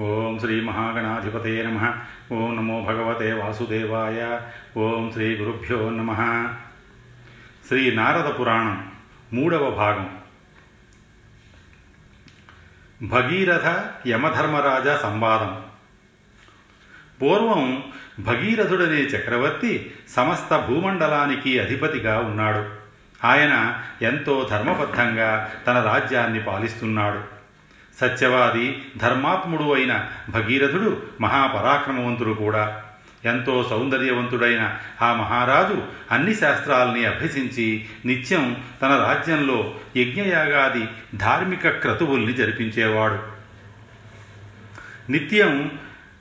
ఓం శ్రీ మహాగణాధిపతే నమ. ఓం నమో భగవతే వాసుదేవాయ. ఓం శ్రీ గురుభ్యో నమ. శ్రీ నారద పురాణం మూడవ భాగం. భగీరథ యమధర్మరాజ సంవాదం. పూర్వం భగీరథుడనే చక్రవర్తి సమస్త భూమండలానికి అధిపతిగా ఉన్నాడు. ఆయన ఎంతో ధర్మబద్ధంగా తన రాజ్యాన్ని పాలిస్తున్నాడు. సత్యవాది ధర్మాత్ముడు అయిన భగీరథుడు మహాపరాక్రమవంతుడు కూడా. ఎంతో సౌందర్యవంతుడైన ఆ మహారాజు అన్ని శాస్త్రాల్ని అభ్యసించి నిత్యం తన రాజ్యంలో యజ్ఞయాగాది ధార్మిక క్రతువుల్ని జరిపించేవాడు. నిత్యం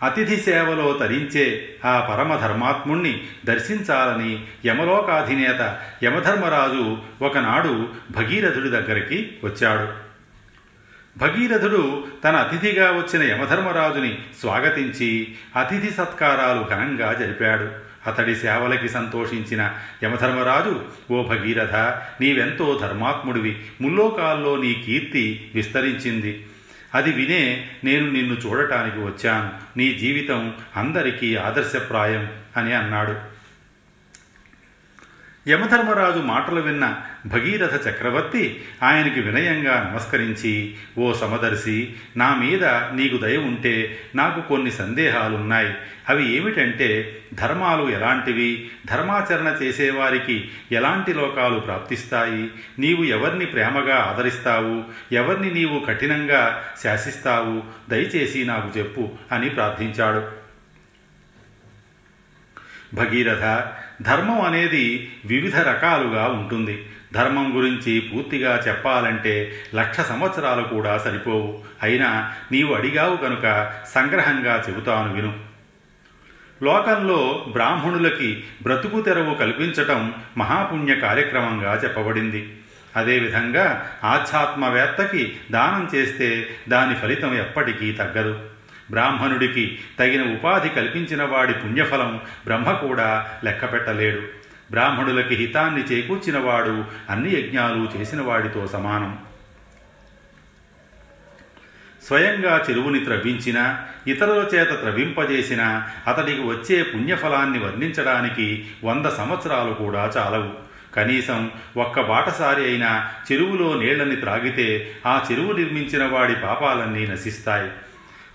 అతిథి సేవలో తరించే ఆ పరమధర్మాత్ముణ్ణి దర్శించాలని యమలోకాధినేత యమధర్మరాజు ఒకనాడు భగీరథుడి దగ్గరికి వచ్చాడు. భగీరథుడు తన అతిథిగా వచ్చిన యమధర్మరాజుని స్వాగతించి అతిథి సత్కారాలు ఘనంగా జరిపాడు. అతడి సేవలకి సంతోషించిన యమధర్మరాజు ఓ భగీరథ నీవెంతో ధర్మాత్ముడివి. ముల్లోకాల్లో నీ కీర్తి విస్తరించింది. అది వినే నేను నిన్ను చూడటానికి వచ్చాను. నీ జీవితం అందరికీ ఆదర్శప్రాయం అని అన్నాడు. యమధర్మరాజు మాటలు విన్న భగీరథ చక్రవర్తి ఆయనకి వినయంగా నమస్కరించి ఓ సమదర్శి నా మీద నీకు దయ ఉంటే నాకు కొన్ని సందేహాలున్నాయి. అవి ఏమిటంటే ధర్మాలు ఎలాంటివి? ధర్మాచరణ చేసేవారికి ఎలాంటి లోకాలు ప్రాప్తిస్తాయి? నీవు ఎవరిని ప్రేమగా ఆదరిస్తావు? ఎవరిని నీవు కఠినంగా శాసిస్తావు? దయచేసి నాకు చెప్పు అని ప్రార్థించాడు. భగీరథ ధర్మం అనేది వివిధ రకాలుగా ఉంటుంది. ధర్మం గురించి పూర్తిగా చెప్పాలంటే లక్ష సంవత్సరాలు కూడా సరిపోవు. అయినా నీవు అడిగావు కనుక సంగ్రహంగా చెబుతాను విను. లోకంలో బ్రాహ్మణులకి బ్రతుకు తెరవు కల్పించటం మహాపుణ్య కార్యక్రమంగా చెప్పబడింది. అదేవిధంగా ఆధ్యాత్మవేత్తకి దానం చేస్తే దాని ఫలితం ఎప్పటికీ తగ్గదు. బ్రాహ్మణుడికి తగిన ఉపాధి కల్పించిన వాడి పుణ్యఫలం బ్రహ్మ కూడా లెక్కపెట్టలేడు. బ్రాహ్మణులకి హితాన్ని చేకూర్చినవాడు అన్ని యజ్ఞాలు చేసిన వాడితో సమానం. స్వయంగా చెరువుని త్రవ్వించిన ఇతరుల చేత త్రవింపజేసిన అతడికి వచ్చే పుణ్యఫలాన్ని వర్ణించడానికి వంద సంవత్సరాలు కూడా చాలవు. కనీసం ఒక్క బాటసారి అయినా చెరువులో నీళ్ళని త్రాగితే ఆ చెరువు నిర్మించిన వాడి పాపాలన్నీ నశిస్తాయి.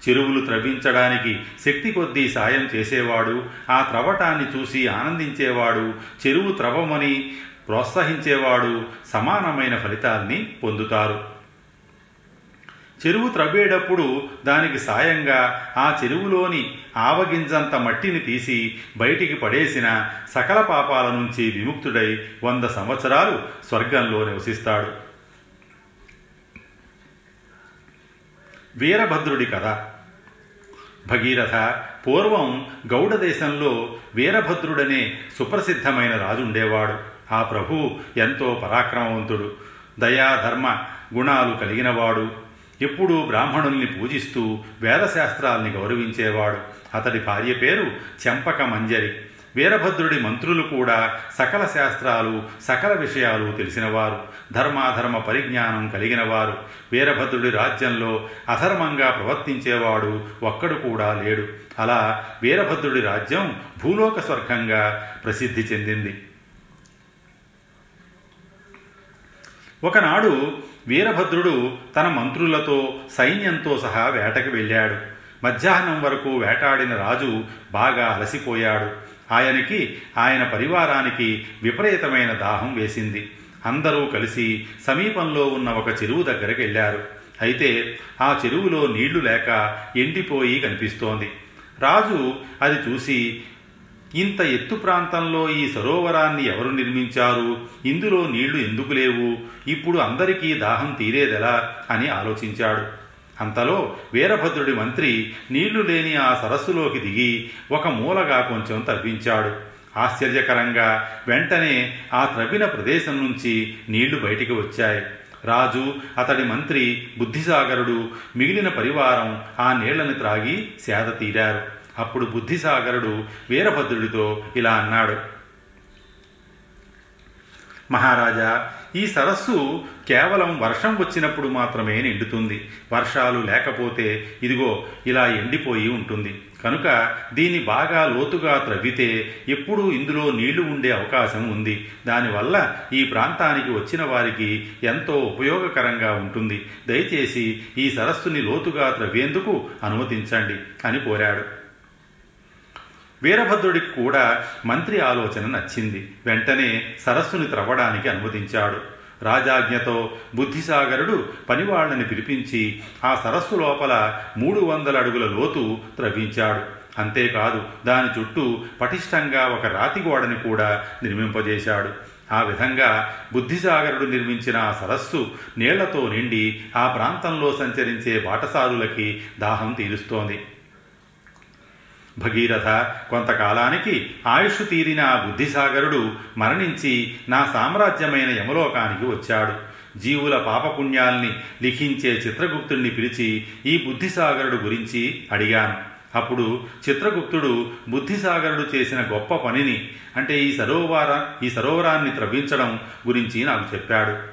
చెరువులు త్రవ్వించడానికి శక్తి కొద్దీ సాయం చేసేవాడు ఆ త్రవ్వటాన్ని చూసి ఆనందించేవాడు చెరువు త్రవ్వమని ప్రోత్సహించేవాడు సమానమైన ఫలితాల్ని పొందుతారు. చెరువు త్రవ్వేటప్పుడు దానికి సాయంగా ఆ చెరువులోని ఆవగింజంత మట్టిని తీసి బయటికి పడేసిన సకల పాపాల నుంచి విముక్తుడై వంద సంవత్సరాలు స్వర్గంలో నివసిస్తాడు. వీరభద్రుడి కథ భగీరథ పూర్వం గౌడ దేశంలో వీరభద్రుడనే సుప్రసిద్ధమైన రాజుండేవాడు ఆ ప్రభు ఎంతో పరాక్రమవంతుడు. దయా ధర్మ గుణాలు కలిగినవాడు. ఎప్పుడూ బ్రాహ్మణుల్ని పూజిస్తూ వేదశాస్త్రాల్ని గౌరవించేవాడు. అతడి భార్య పేరు చెంపక మంజరి వీరభద్రుడి మంత్రులు కూడా సకల శాస్త్రాలు సకల విషయాలు తెలిసినవారు. ధర్మాధర్మ పరిజ్ఞానం కలిగినవారు. వీరభద్రుడి రాజ్యంలో అధర్మంగా ప్రవర్తించేవాడు ఒక్కడు కూడా లేడు. అలా వీరభద్రుడి రాజ్యం భూలోక స్వర్గంగా ప్రసిద్ధి చెందింది. ఒకనాడు వీరభద్రుడు తన మంత్రులతో సైన్యంతో సహా వేటకు వెళ్ళాడు. మధ్యాహ్నం వరకు వేటాడిన రాజు బాగా అలసిపోయాడు. ఆయనకి ఆయన పరివారానికి విపరీతమైన దాహం వేసింది. అందరూ కలిసి సమీపంలో ఉన్న ఒక చెరువు దగ్గరికి వెళ్ళారు. అయితే ఆ చెరువులో నీళ్ళు లేక ఎండిపోయి కనిపిస్తోంది. రాజు అది చూసి ఇంత ఎత్తు ప్రాంతంలో ఈ సరోవరాన్ని ఎవరు నిర్మించారు? ఇందులో నీళ్ళు ఎందుకు లేవు? ఇప్పుడు అందరికీ దాహం తీరేదెలా? అని ఆలోచించాడు. అంతలో వీరభద్రుడి మంత్రి నీళ్ళు లేని ఆ సరస్సులోకి దిగి ఒక మూలగా కొంచెం తవ్వించాడు. ఆశ్చర్యకరంగా వెంటనే ఆ త్రవ్విన ప్రదేశం నుంచి నీళ్ళు బయటికి వచ్చాయి. రాజు అతడి మంత్రి బుద్ధిసాగరుడు మిగిలిన పరివారం ఆ నీళ్ళను త్రాగి సేద తీరారు. అప్పుడు బుద్ధిసాగరుడు వీరభద్రుడితో ఇలా అన్నాడు. మహారాజా ఈ సరస్సు కేవలం వర్షం వచ్చినప్పుడు మాత్రమే నిండుతుంది. వర్షాలు లేకపోతే ఇదిగో ఇలా ఎండిపోయి ఉంటుంది. కనుక దీన్ని బాగా లోతుగా త్రవ్వితే ఎప్పుడూ ఇందులో నీళ్ళు ఉండే అవకాశం ఉంది. దానివల్ల ఈ ప్రాంతానికి వచ్చిన వారికి ఎంతో ఉపయోగకరంగా ఉంటుంది. దయచేసి ఈ సరస్సుని లోతుగా త్రవ్వేందుకు అనుమతించండి అని కోరాడు. వీరభద్రుడికి కూడా మంత్రి ఆలోచన నచ్చింది. వెంటనే సరస్సుని త్రవ్వడానికి అనుమతించాడు. రాజాజ్ఞతో బుద్ధిసాగరుడు పనివాళ్ళని పిలిపించి ఆ సరస్సు లోపల మూడు వందల అడుగుల లోతు త్రవ్వించాడు. అంతేకాదు దాని చుట్టూ పటిష్టంగా ఒక రాతి గోడని కూడా నిర్మింపజేశాడు. ఆ విధంగా బుద్ధిసాగరుడు నిర్మించిన ఆ సరస్సు నీళ్ళతో నిండి ఆ ప్రాంతంలో సంచరించే బాటసారులకి దాహం తీరుస్తోంది. భగీరథ కొంతకాలానికి ఆయుష్ తీరిన ఆ బుద్ధిసాగరుడు మరణించి నా సామ్రాజ్యమైన యమలోకానికి వచ్చాడు. జీవుల పాపపుణ్యాల్ని లిఖించే చిత్రగుప్తుణ్ణి పిలిచి ఈ బుద్ధిసాగరుడు గురించి అడిగాను. అప్పుడు చిత్రగుప్తుడు బుద్ధిసాగరుడు చేసిన గొప్ప పనిని అంటే ఈ సరోవర ఈ సరోవరాన్ని త్రవ్వించడం గురించి నాకు చెప్పాడు.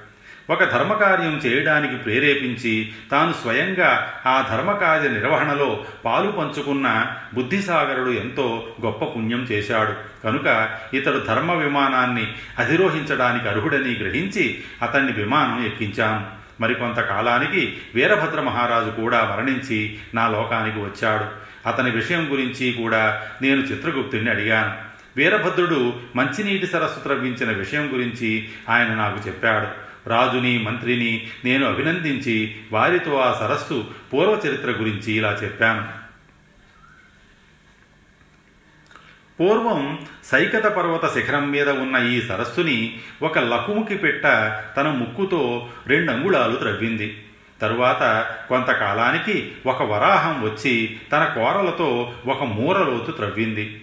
ఒక ధర్మకార్యం చేయడానికి ప్రేరేపించి తాను స్వయంగా ఆ ధర్మకార్య నిర్వహణలో పాలు పంచుకున్న బుద్ధిసాగరుడు ఎంతో గొప్ప పుణ్యం చేశాడు. కనుక ఇతడు ధర్మ విమానాన్ని అధిరోహించడానికి అర్హుడని గ్రహించి అతన్ని విమానం ఎక్కించాను. మరికొంతకాలానికి వీరభద్ర మహారాజు కూడా మరణించి నా లోకానికి వచ్చాడు. అతని విషయం గురించి కూడా నేను చిత్రగుప్తుడిని అడిగాను. వీరభద్రుడు మంచినీటి సరస్సు త్రవ్వించిన విషయం గురించి ఆయన నాకు చెప్పాడు. రాజుని మంత్రిని నేను అభినందించి వారితో ఆ సరస్సు పూర్వచరిత్ర గురించి ఇలా చెప్పాను. పూర్వం సైకత పర్వత శిఖరం మీద ఉన్న ఈ సరస్సుని ఒక లకుముకి పెట్ట తన ముక్కుతో రెండు అంగుళాలు త్రవ్వింది. తరువాత కొంతకాలానికి ఒక వరాహం వచ్చి తన కోరలతో ఒక మూరలోతు త్రవ్వింది.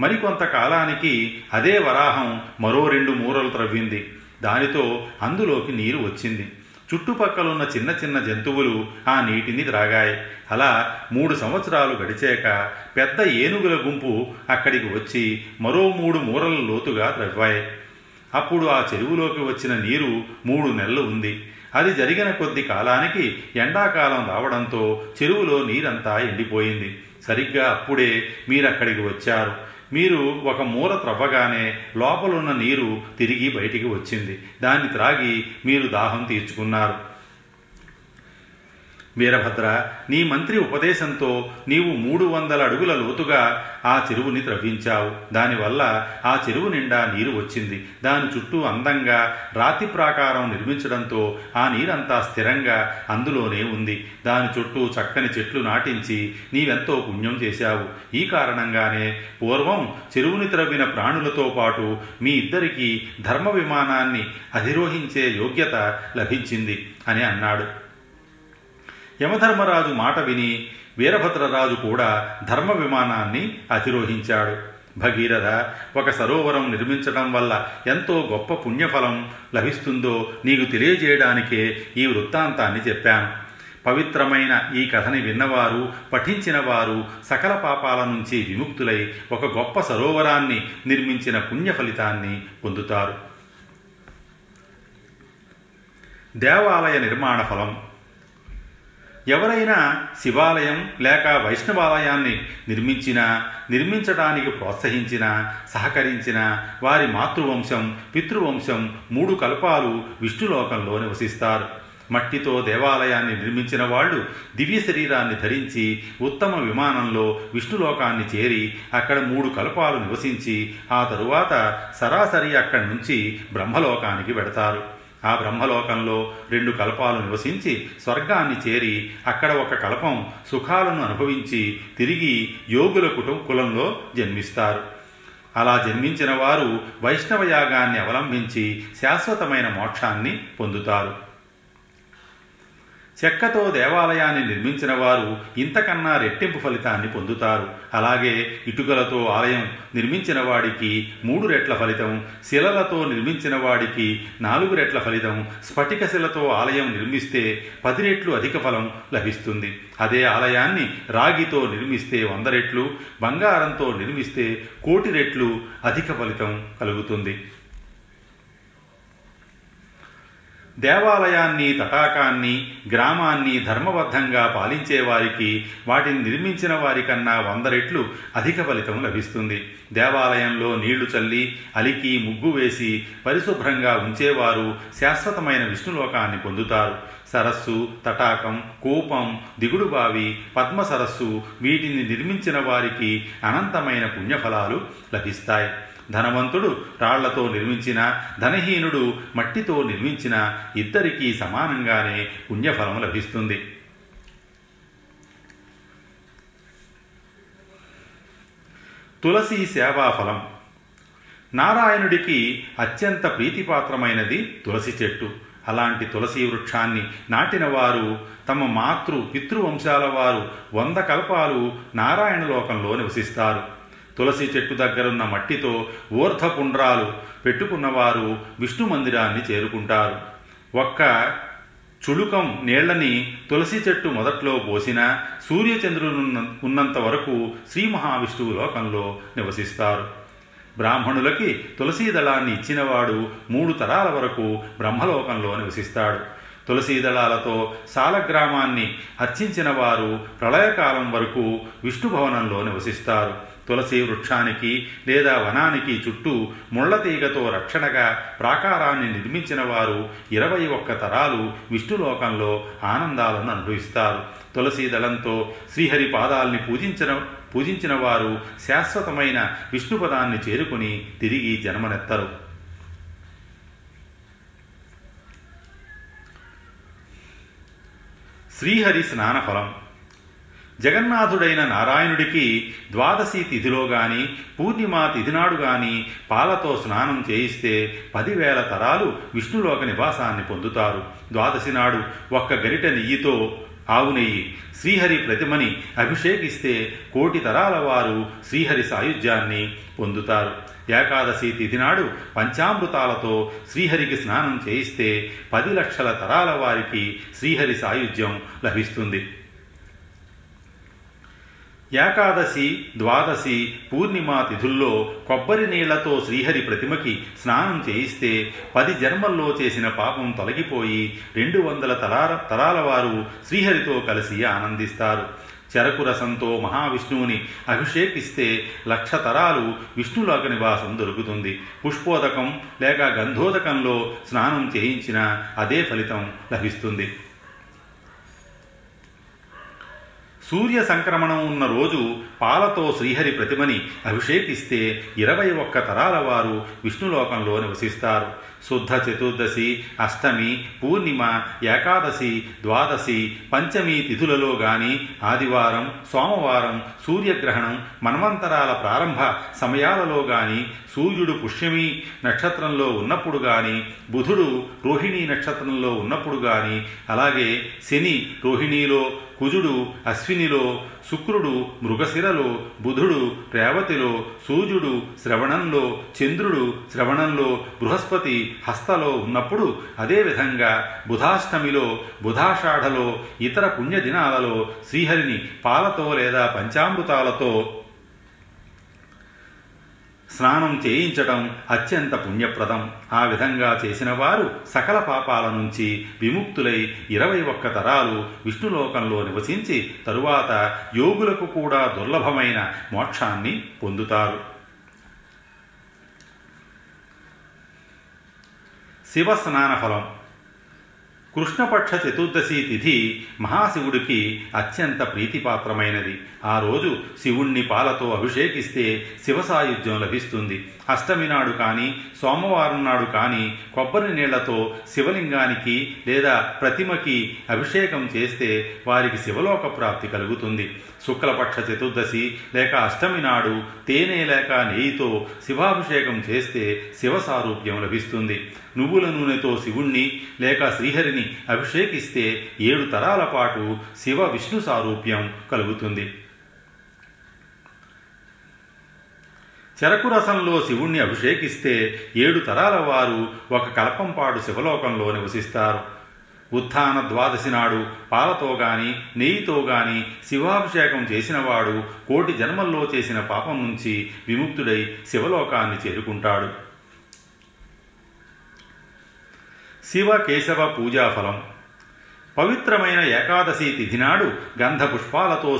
మరికొంతకాలానికి అదే వరాహం మరో రెండు మూరలు త్రవ్వింది. దానితో అందులోకి నీరు వచ్చింది. చుట్టుపక్కలున్న చిన్న చిన్న జంతువులు ఆ నీటిని త్రాగాయి. అలా మూడు సంవత్సరాలు గడిచాక పెద్ద ఏనుగుల గుంపు అక్కడికి వచ్చి మరో మూడు మూరల లోతుగా త్రవ్వాయి. అప్పుడు ఆ చెరువులోకి వచ్చిన నీరు మూడు నెలలు ఉంది. అది జరిగిన కొద్ది కాలానికి ఎండాకాలం రావడంతో చెరువులో నీరంతా ఎండిపోయింది. సరిగ్గా అప్పుడే మీరక్కడికి వచ్చారు. మీరు ఒక మూల త్రవ్వగానే లోపలున్న నీరు తిరిగి బయటికి వచ్చింది. దాన్ని త్రాగి మీరు దాహం తీర్చుకున్నారు. వీరభద్ర నీ మంత్రి ఉపదేశంతో నీవు మూడు వందల అడుగుల లోతుగా ఆ చెరువుని త్రవ్వించావు దానివల్ల ఆ చెరువు నిండా నీరు వచ్చింది. దాని చుట్టూ అందంగా రాతి ప్రాకారం నిర్మించడంతో ఆ నీరంతా స్థిరంగా అందులోనే ఉంది. దాని చుట్టూ చక్కని చెట్లు నాటించి నీవెంతో పుణ్యం చేశావు. ఈ కారణంగానే పూర్వం చెరువుని త్రవ్విన ప్రాణులతో పాటు మీ ఇద్దరికీ ధర్మ విమానాన్ని అధిరోహించే యోగ్యత లభించింది అని అన్నాడు. యమధర్మరాజు మాట విని వీరభద్రరాజు కూడా ధర్మ విమానాన్ని అధిరోహించాడు. భగీరథ ఒక సరోవరం నిర్మించడం వల్ల ఎంతో గొప్ప పుణ్యఫలం లభిస్తుందో నీకు తెలియజేయడానికే ఈ వృత్తాంతాన్ని చెప్పాను. పవిత్రమైన ఈ కథని విన్నవారు పఠించిన వారు సకల పాపాల నుంచి విముక్తులై ఒక గొప్ప సరోవరాన్ని నిర్మించిన పుణ్య ఫలితాన్ని పొందుతారు. దేవాలయ నిర్మాణ ఫలం ఎవరైనా శివాలయం లేక వైష్ణవాలయాన్ని నిర్మించినా నిర్మించడానికి ప్రోత్సహించినా సహకరించిన వారి మాతృవంశం పితృవంశం మూడు కల్పాలు విష్ణులోకంలో నివసిస్తారు. మట్టితో దేవాలయాన్ని నిర్మించిన వాళ్ళు దివ్య శరీరాన్ని ధరించి ఉత్తమ విమానంలో విష్ణులోకాన్ని చేరి అక్కడ మూడు కల్పాలు నివసించి ఆ తరువాత సరాసరి అక్కడి నుంచి బ్రహ్మలోకానికి వెడతారు. ఆ బ్రహ్మలోకంలో రెండు కల్పాలు నివసించి స్వర్గాన్ని చేరి అక్కడ ఒక కల్పం సుఖాలను అనుభవించి తిరిగి యోగుల కుటుంబ కులంలో జన్మిస్తారు. అలా జన్మించిన వారు వైష్ణవ యాగాన్ని అవలంబించి శాశ్వతమైన మోక్షాన్ని పొందుతారు. చెక్కతో దేవాలయాన్ని నిర్మించిన వారు ఇంతకన్నా రెట్టింపు ఫలితాన్ని పొందుతారు. అలాగే ఇటుకలతో ఆలయం నిర్మించిన వాడికి మూడు రెట్ల ఫలితం శిలలతో నిర్మించిన వాడికి నాలుగు రెట్ల ఫలితం స్ఫటిక శిలతో ఆలయం నిర్మిస్తే పది రెట్లు అధిక ఫలం లభిస్తుంది. అదే ఆలయాన్ని రాగితో నిర్మిస్తే వంద రెట్లు బంగారంతో నిర్మిస్తే కోటి రెట్లు అధిక ఫలితం కలుగుతుంది. దేవాలయాన్ని తటాకాన్ని గ్రామాన్ని ధర్మబద్ధంగా పాలించేవారికి వాటిని నిర్మించిన వారికన్నా వంద రెట్లు అధిక ఫలితం లభిస్తుంది. దేవాలయంలో నీళ్ళు చల్లి అలికి ముగ్గు వేసి పరిశుభ్రంగా ఉంచేవారు శాశ్వతమైన విష్ణులోకాన్ని పొందుతారు. సరస్సు తటాకం కూపం దిగుడుబావి పద్మ సరస్సు వీటిని నిర్మించిన వారికి అనంతమైన పుణ్యఫలాలు లభిస్తాయి. ధనవంతుడు రాళ్ళతో నిర్మించిన ధనహీనుడు మట్టితో నిర్మించిన ఇద్దరికీ సమానంగానే పుణ్యఫలం లభిస్తుంది. తులసి సేవాఫలం నారాయణుడికి అత్యంత ప్రీతిపాత్రమైనది తులసి చెట్టు. అలాంటి తులసి వృక్షాన్ని నాటిన వారు తమ మాతృ పితృవంశాల వారు వంద కల్పాలు నారాయణ లోకంలో నివసిస్తారు. తులసి చెట్టు దగ్గరున్న మట్టితో ఊర్ధపుండ్రాలు పెట్టుకున్నవారు విష్ణు మందిరాన్ని చేరుకుంటారు. ఒక్క చుళుకం నీళ్ళని తులసి చెట్టు మొదట్లో పోసిన సూర్యచంద్రులు ఉన్నంత వరకు శ్రీ మహావిష్ణువు లోకంలో నివసిస్తారు. బ్రాహ్మణులకి తులసీ దళాన్ని ఇచ్చినవాడు మూడు తరాల వరకు బ్రహ్మలోకంలో నివసిస్తాడు. తులసీ దళాలతో సాలగ్రామాన్ని అర్చించిన వారు ప్రళయకాలం వరకు విష్ణుభవనంలో నివసిస్తారు. తులసి వృక్షానికి లేదా వనానికి చుట్టూ ముళ్ళతీగతో రక్షణగా ప్రాకారాన్ని నిర్మించిన వారు ఇరవై ఒక్క తరాలు విష్ణులోకంలో ఆనందాలను అనుభవిస్తారు. తులసి దళంతో శ్రీహరి పాదాల్ని పూజించిన పూజించిన వారు శాశ్వతమైన విష్ణుపదాన్ని చేరుకుని తిరిగి జన్మనెత్తరు. శ్రీహరి స్నానఫలం. జగన్నాథుడైన నారాయణుడికి ద్వాదశి తిథిలో గాని పూర్ణిమా తిథినాడు గాని పాలతో స్నానం చేయిస్తే పదివేల తరాలు విష్ణులోక నివాసాన్ని పొందుతారు. ద్వాదశి నాడు ఒక్క గరిట నెయ్యితో ఆవు నెయ్యి శ్రీహరి ప్రతిమని అభిషేకిస్తే కోటి తరాల వారు శ్రీహరి సాయుధ్యాన్ని పొందుతారు. ఏకాదశి తిథి నాడు పంచామృతాలతో శ్రీహరికి స్నానం చేయిస్తే పది లక్షల తరాల వారికి శ్రీహరి సాయుధ్యం లభిస్తుంది. ఏకాదశి ద్వాదశి పూర్ణిమా తిథుల్లో కొబ్బరి నీళ్ళతో శ్రీహరి ప్రతిమకి స్నానం చేయిస్తే పది జన్మల్లో చేసిన పాపం తొలగిపోయి రెండు వందల తరాల తరాల వారు శ్రీహరితో కలిసి ఆనందిస్తారు. చెరకు రసంతో మహావిష్ణువుని అభిషేకిస్తే లక్ష తరాలు విష్ణులోక నివాసం దొరుకుతుంది. పుష్పోదకం లేక గంధోదకంలో స్నానం చేయించిన అదే ఫలితం లభిస్తుంది. సూర్య సంక్రమణం ఉన్న రోజు పాలతో శ్రీహరి ప్రతిమని అభిషేకిస్తే ఇరవై ఒక్క తరాల వారు విష్ణులోకంలో నివసిస్తారు. శుద్ధ చతుర్దశి అష్టమి పూర్ణిమ ఏకాదశి ద్వాదశి పంచమి తిథులలో గాని ఆదివారం సోమవారం సూర్యగ్రహణం మన్వంతరాల ప్రారంభ సమయాలలో గాని సూర్యుడు పుష్యమి నక్షత్రంలో ఉన్నప్పుడు గాని బుధుడు రోహిణీ నక్షత్రంలో ఉన్నప్పుడు గాని అలాగే శని రోహిణీలో కుజుడు అశ్వినిలో శుక్రుడు మృగశిరలో బుధుడు రేవతిలో సూర్యుడు శ్రవణంలో చంద్రుడు శ్రవణంలో బృహస్పతి హస్తలో ఉన్నప్పుడు అదేవిధంగా బుధాష్టమిలో బుధాషాఢలో ఇతర పుణ్యదినాలలో శ్రీహరిని పాలతో లేదా పంచామృతాలతో స్నానం చేయించటం అత్యంత పుణ్యప్రదం. ఆ విధంగా చేసిన వారు సకల పాపాల నుంచి విముక్తులై ఇరవై ఒక్క తరాలు విష్ణులోకంలో నివసించి తరువాత యోగులకు కూడా దుర్లభమైన మోక్షాన్ని పొందుతారు. శివ స్నాన ఫలం. కృష్ణపక్ష చతుర్దశి తిథి మహాశివుడికి అత్యంత ప్రీతిపాత్రమైనది. ఆ రోజు శివుణ్ణి పాలతో అభిషేకిస్తే శివసాయుధ్యం లభిస్తుంది. అష్టమి నాడు కానీ సోమవారం నాడు కానీ కొబ్బరి నీళ్ళతో శివలింగానికి లేదా ప్రతిమకి అభిషేకం చేస్తే వారికి శివలోక ప్రాప్తి కలుగుతుంది. శుక్లపక్ష చతుర్దశి లేక అష్టమి నాడు తేనె లేక నెయ్యితో శివాభిషేకం చేస్తే శివ సారూప్యం లభిస్తుంది. నువ్వుల నూనెతో శివుణ్ణి లేక శ్రీహరిని అభిషేకిస్తే ఏడు తరాల పాటు శివ విష్ణు సారూప్యం కలుగుతుంది. చెరకు రసంలో శివుణ్ణి అభిషేకిస్తే ఏడు తరాల వారు ఒక కల్పంపాడు శివలోకంలో నివసిస్తారు. ఉత్థాన ద్వాదశి నాడు పాలతో గాని నెయ్యితో గాని శివాభిషేకం చేసినవాడు కోటి జన్మల్లో చేసిన పాపం నుంచి విముక్తుడై శివలోకాన్ని చేరుకుంటాడు. శివ కేశవ పూజాఫలం పవిత్రమైన ఏకాదశి తిథి నాడు గంధ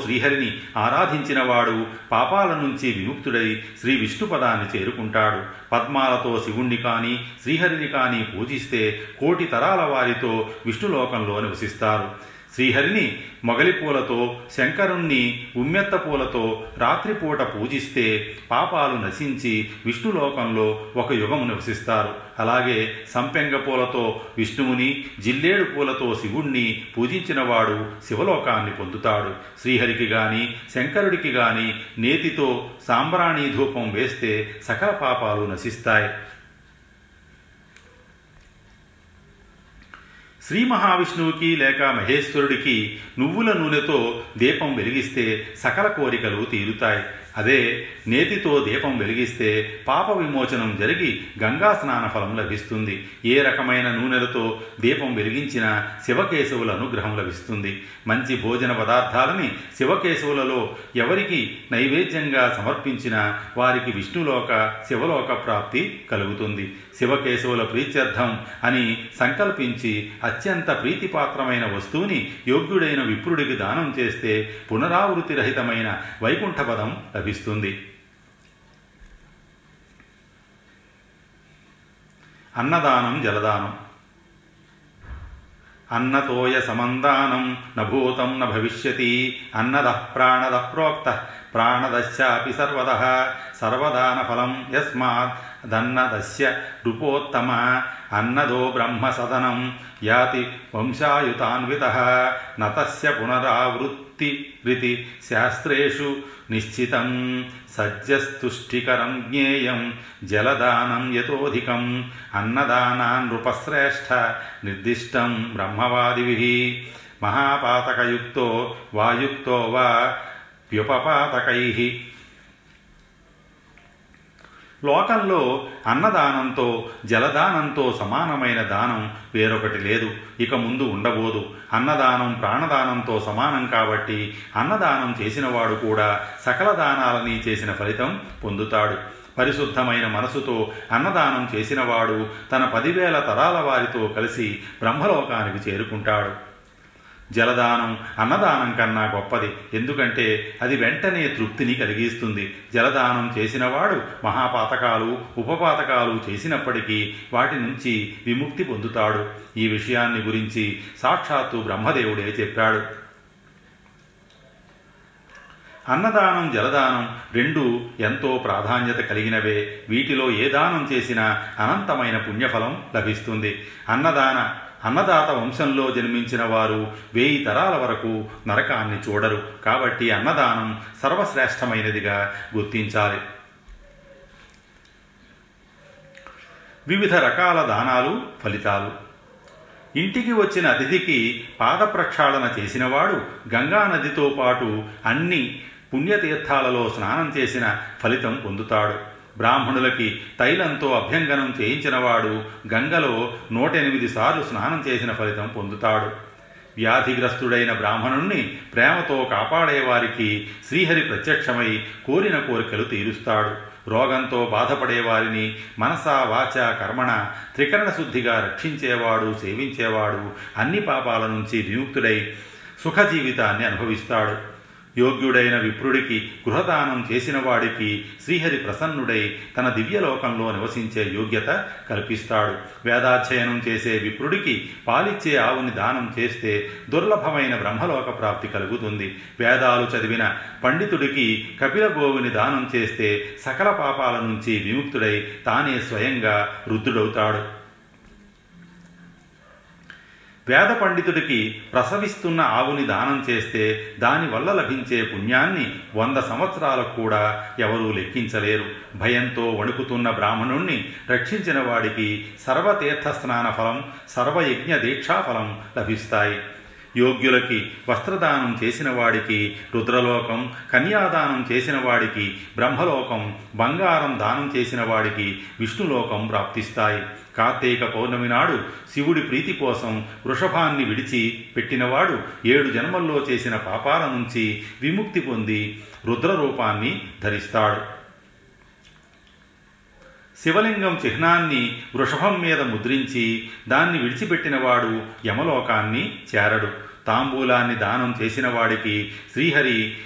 శ్రీహరిని ఆరాధించినవాడు పాపాల నుంచి విముక్తుడై శ్రీ విష్ణుపదాన్ని చేరుకుంటాడు. పద్మాలతో శివుణ్ణి కానీ శ్రీహరిని కానీ పూజిస్తే కోటి తరాల వారితో విష్ణులోకంలో నివసిస్తారు. శ్రీహరిని మొగలి పూలతో శంకరుణ్ణి ఉమ్మెత్త పూలతో రాత్రిపూట పూజిస్తే పాపాలు నశించి విష్ణులోకంలో ఒక యుగము నివసిస్తారు. అలాగే సంపెంగ పూలతో విష్ణువుని జిల్లేడు పూలతో శివుణ్ణి పూజించినవాడు శివలోకాన్ని పొందుతాడు. శ్రీహరికి గాని శంకరుడికి గాని నేతితో సాంబ్రాణి ధూపం వేస్తే సకల పాపాలు నశిస్తాయి. శ్రీ మహావిష్ణువుకి లేక మహేశ్వరుడికి నువ్వుల నూనెతో దీపం వెలిగిస్తే సకల కోరికలు తీరుతాయి. అదే నేతితో దీపం వెలిగిస్తే పాప విమోచనం జరిగి గంగా స్నాన ఫలం లభిస్తుంది. ఏ రకమైన నూనెలతో దీపం వెలిగించిన శివకేశవుల అనుగ్రహం లభిస్తుంది. మంచి భోజన పదార్థాలని శివకేశవులలో ఎవరికి నైవేద్యంగా సమర్పించిన వారికి విష్ణులోక శివలోక ప్రాప్తి కలుగుతుంది. శివకేశవుల ప్రీత్యర్థం అని సంకల్పించి అత్యంత ప్రీతిపాత్రమైన వస్తువుని యోగ్యుడైన విప్రుడికి దానం చేస్తే పునరావృతి రహితమైన వైకుంఠపదం లభిస్తుంది. అన్నదానం జలదానం. అన్నతోయ సమందానం నభూతం న భవిష్యతి అన్నద ప్రాణద ప్రోక్త ప్రాణదశ్చాపి సర్వద సర్వదాన ఫలం యస్మాత్ దన్నదస్య నృపోత్తమ అన్నదో బ్రహ్మ సదనం యాతి వంశాయుతాన్విత నతస్య పునరావృత్తి రీతి శాస్త్రేషు నిశ్చితం సజ్జస్తుష్టికరం జ్ఞేయం జలదానం యతోధికం అన్నదానానృపశ్రేష్ఠ నిర్దిష్టం బ్రహ్మవాదిభి మహాపాతకయుక్తో వాయుక్తో వా వ్యుపపాతకై లోకంలో అన్నదానంతో జలదానంతో సమానమైన దానం వేరొకటి లేదు. ఇక ముందు ఉండబోదు. అన్నదానం ప్రాణదానంతో సమానం కాబట్టి అన్నదానం చేసినవాడు కూడా సకల దానాలని చేసిన ఫలితం పొందుతాడు. పరిశుద్ధమైన మనసుతో అన్నదానం చేసినవాడు తన పదివేల తరాల వారితో కలిసి బ్రహ్మలోకానికి చేరుకుంటాడు. జలదానం అన్నదానం కన్నా గొప్పది. ఎందుకంటే అది వెంటనే తృప్తిని కలిగిస్తుంది. జలదానం చేసినవాడు మహాపాతకాలు ఉపపాతకాలు చేసినప్పటికీ వాటి నుంచి విముక్తి పొందుతాడు. ఈ విషయాన్ని గురించి సాక్షాత్తు బ్రహ్మదేవుడే చెప్పాడు. అన్నదానం జలదానం రెండు ఎంతో ప్రాధాన్యత కలిగినవే. వీటిలో ఏ దానం చేసినా అనంతమైన పుణ్యఫలం లభిస్తుంది. అన్నదాన అన్నదాత వంశంలో జన్మించిన వారు వేయి తరాల వరకు నరకాన్ని చూడరు. కాబట్టి అన్నదానం సర్వశ్రేష్టమైనదిగా గుర్తించాలి. వివిధ రకాల దానాలు ఫలితాలు. ఇంటికి వచ్చిన అతిథికి పాద ప్రక్షాళన చేసినవాడు గంగా నదితో పాటు అన్ని పుణ్యతీర్థాలలో స్నానం చేసిన ఫలితం పొందుతాడు. బ్రాహ్మణులకి తైలంతో అభ్యంగనం చేయించినవాడు గంగలో నూట ఎనిమిది సార్లు స్నానం చేసిన ఫలితం పొందుతాడు. వ్యాధిగ్రస్తుడైన బ్రాహ్మణుణ్ణి ప్రేమతో కాపాడేవారికి శ్రీహరి ప్రత్యక్షమై కోరిన కోరికలు తీరుస్తాడు. రోగంతో బాధపడేవారిని మనసా వాచ కర్మణ త్రికరణ శుద్ధిగా రక్షించేవాడు సేవించేవాడు అన్ని పాపాల నుంచి విముక్తుడై సుఖ జీవితాన్ని అనుభవిస్తాడు. యోగ్యుడైన విప్రుడికి గృహదానం చేసిన వాడికి శ్రీహరి ప్రసన్నుడై తన దివ్యలోకంలో నివసించే యోగ్యత కల్పిస్తాడు. వేదాధ్యయనం చేసే విప్రుడికి పాలిచ్చే ఆవుని దానం చేస్తే దుర్లభమైన బ్రహ్మలోక ప్రాప్తి కలుగుతుంది. వేదాలు చదివిన పండితుడికి కపిల గోవుని దానం చేస్తే సకల పాపాల నుంచి విముక్తుడై తానే స్వయంగా రుద్దుడవుతాడు వేద పండితుడికి ప్రసవిస్తున్న ఆవుని దానం చేస్తే దానివల్ల లభించే పుణ్యాన్ని వంద సంవత్సరాలకు కూడా ఎవరూ లెక్కించలేరు. భయంతో వణుకుతున్న బ్రాహ్మణుణ్ణి రక్షించిన వాడికి సర్వతీర్థ స్నాన ఫలం సర్వయజ్ఞ దీక్షాఫలం లభిస్తాయి. యోగ్యులకి వస్త్రదానం చేసిన వాడికి రుద్రలోకం కన్యాదానం చేసిన వాడికి బ్రహ్మలోకం బంగారం దానం చేసిన వాడికి విష్ణులోకం ప్రాప్తిస్తాయి. కార్తీక పౌర్ణమి నాడు శివుడి ప్రీతి కోసం వృషభాన్ని విడిచి పెట్టినవాడు ఏడు జన్మల్లో చేసిన పాపాల నుంచి విముక్తి పొంది రుద్రరూపాన్ని ధరిస్తాడు. శివలింగం చిహ్నాన్ని వృషభం మీద ముద్రించి దాన్ని విడిచిపెట్టినవాడు యమలోకాన్ని చేరడు. తాంబూలాన్ని దానం చేసిన వాడికి శ్రీహరి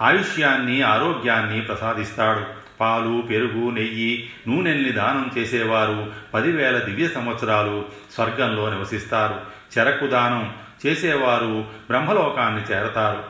ఆయుష్యాన్ని ఆరోగ్యాన్ని ప్రసాదిస్తాడు. పాలు పెరుగు నెయ్యి నూనెల్ని దానం చేసేవారు పదివేల దివ్య సంవత్సరాలు స్వర్గంలో నివసిస్తారు. చెరకు దానం చేసేవారు బ్రహ్మలోకాన్ని చేరతారు.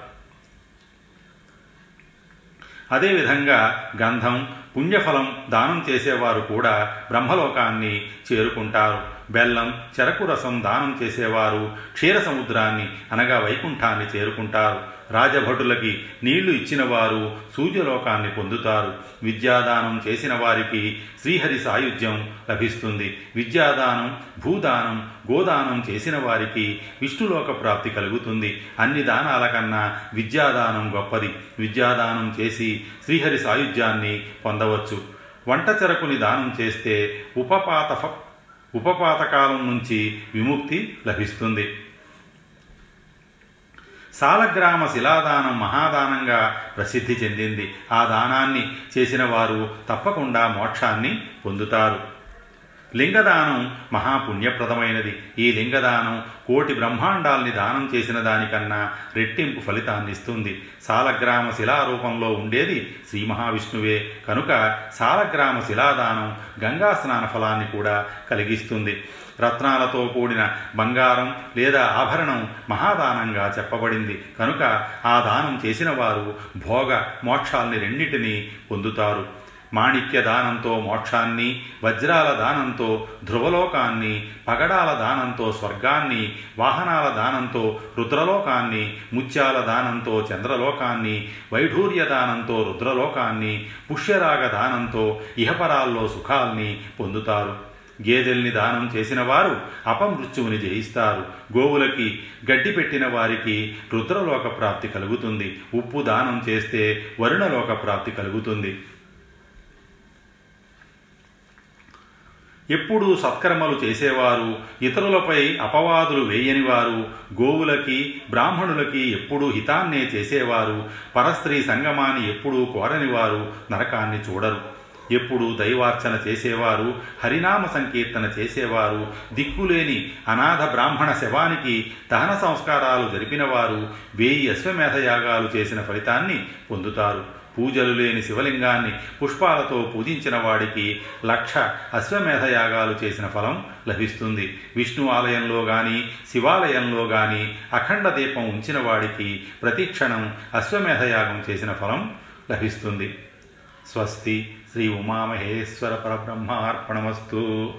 అదేవిధంగా గంధం పుణ్యఫలం దానం చేసేవారు కూడా బ్రహ్మలోకాన్ని చేరుకుంటారు. బెల్లం చెరకు రసం దానం చేసేవారు. క్షీర సముద్రాన్ని అనగా వైకుంఠాన్ని చేరుకుంటారు. రాజభటులకి నీళ్ళు ఇచ్చినవారు సూర్యలోకాన్ని పొందుతారు. విద్యాదానం చేసిన వారికి శ్రీహరి సాయుధ్యం లభిస్తుంది. విద్యాదానం భూదానం గోదానం చేసిన వారికి విష్ణులోక ప్రాప్తి కలుగుతుంది. అన్ని దానాల కన్నా విద్యాదానం గొప్పది. విద్యాదానం చేసి శ్రీహరి సాయుధ్యాన్ని పొందవచ్చు. వంట చెరకుని దానం చేస్తే ఉపపాత ఉపపాతకాలం నుంచి విముక్తి లభిస్తుంది. సాలగ్రామ శిలాదానం మహాదానంగా ప్రసిద్ధి చెందింది. ఆ దానాన్ని చేసిన వారు తప్పకుండా మోక్షాన్ని పొందుతారు. లింగదానం మహాపుణ్యప్రదమైనది. ఈ లింగదానం కోటి బ్రహ్మాండాల్ని దానం చేసిన దానికన్నా రెట్టింపు ఫలితాన్ని ఇస్తుంది సాలగ్రామ శిలారూపంలో ఉండేది శ్రీ మహావిష్ణువే. కనుక సాలగ్రామ శిలాదానం గంగా స్నాన ఫలాన్ని కూడా కలిగిస్తుంది. రత్నాలతో కూడిన బంగారం లేదా ఆభరణం మహాదానంగా చెప్పబడింది. కనుక ఆ దానం చేసిన వారు భోగ మోక్షాల్ని రెండింటినీ పొందుతారు. మాణిక్య దానంతో మోక్షాన్ని వజ్రాల దానంతో ధ్రువలోకాన్ని పగడాల దానంతో స్వర్గాన్ని వాహనాల దానంతో రుద్రలోకాన్ని ముత్యాల దానంతో చంద్రలోకాన్ని వైఢూర్య దానంతో రుద్రలోకాన్ని పుష్యరాగ దానంతో ఇహపరాల్లో సుఖాల్ని పొందుతారు. గేదెల్ని దానం చేసిన వారు అపమృత్యువుని జయిస్తారు. గోవులకి గడ్డి పెట్టిన వారికి రుద్రలోక ప్రాప్తి కలుగుతుంది. ఉప్పు దానం చేస్తే వరుణలోక ప్రాప్తి కలుగుతుంది. ఎప్పుడూ సత్కర్మలు చేసేవారు ఇతరులపై అపవాదులు వేయనివారు గోవులకి బ్రాహ్మణులకి ఎప్పుడూ హితాన్నే చేసేవారు పరస్త్రీ సంగమాన్ని ఎప్పుడూ కోరనివారు నరకాన్ని చూడరు. ఎప్పుడు దైవార్చన చేసేవారు హరినామ సంకీర్తన చేసేవారు దిక్కులేని అనాథ బ్రాహ్మణ శవానికి దహన సంస్కారాలు జరిపినవారు వేయి అశ్వమేధయాగాలు చేసిన ఫలితాన్ని పొందుతారు. పూజలు లేని శివలింగాన్ని పుష్పాలతో పూజించిన వాడికి లక్ష అశ్వమేధయాగాలు చేసిన ఫలం లభిస్తుంది. విష్ణు ఆలయంలో గాని శివాలయంలో గాని అఖండ దీపం ఉంచిన వాడికి ప్రతిక్షణం అశ్వమేధయాగం చేసిన ఫలం లభిస్తుంది. స్వస్తి శ్రీ ఉమామహేశ్వర పరబ్రహ్మార్పణమస్తు.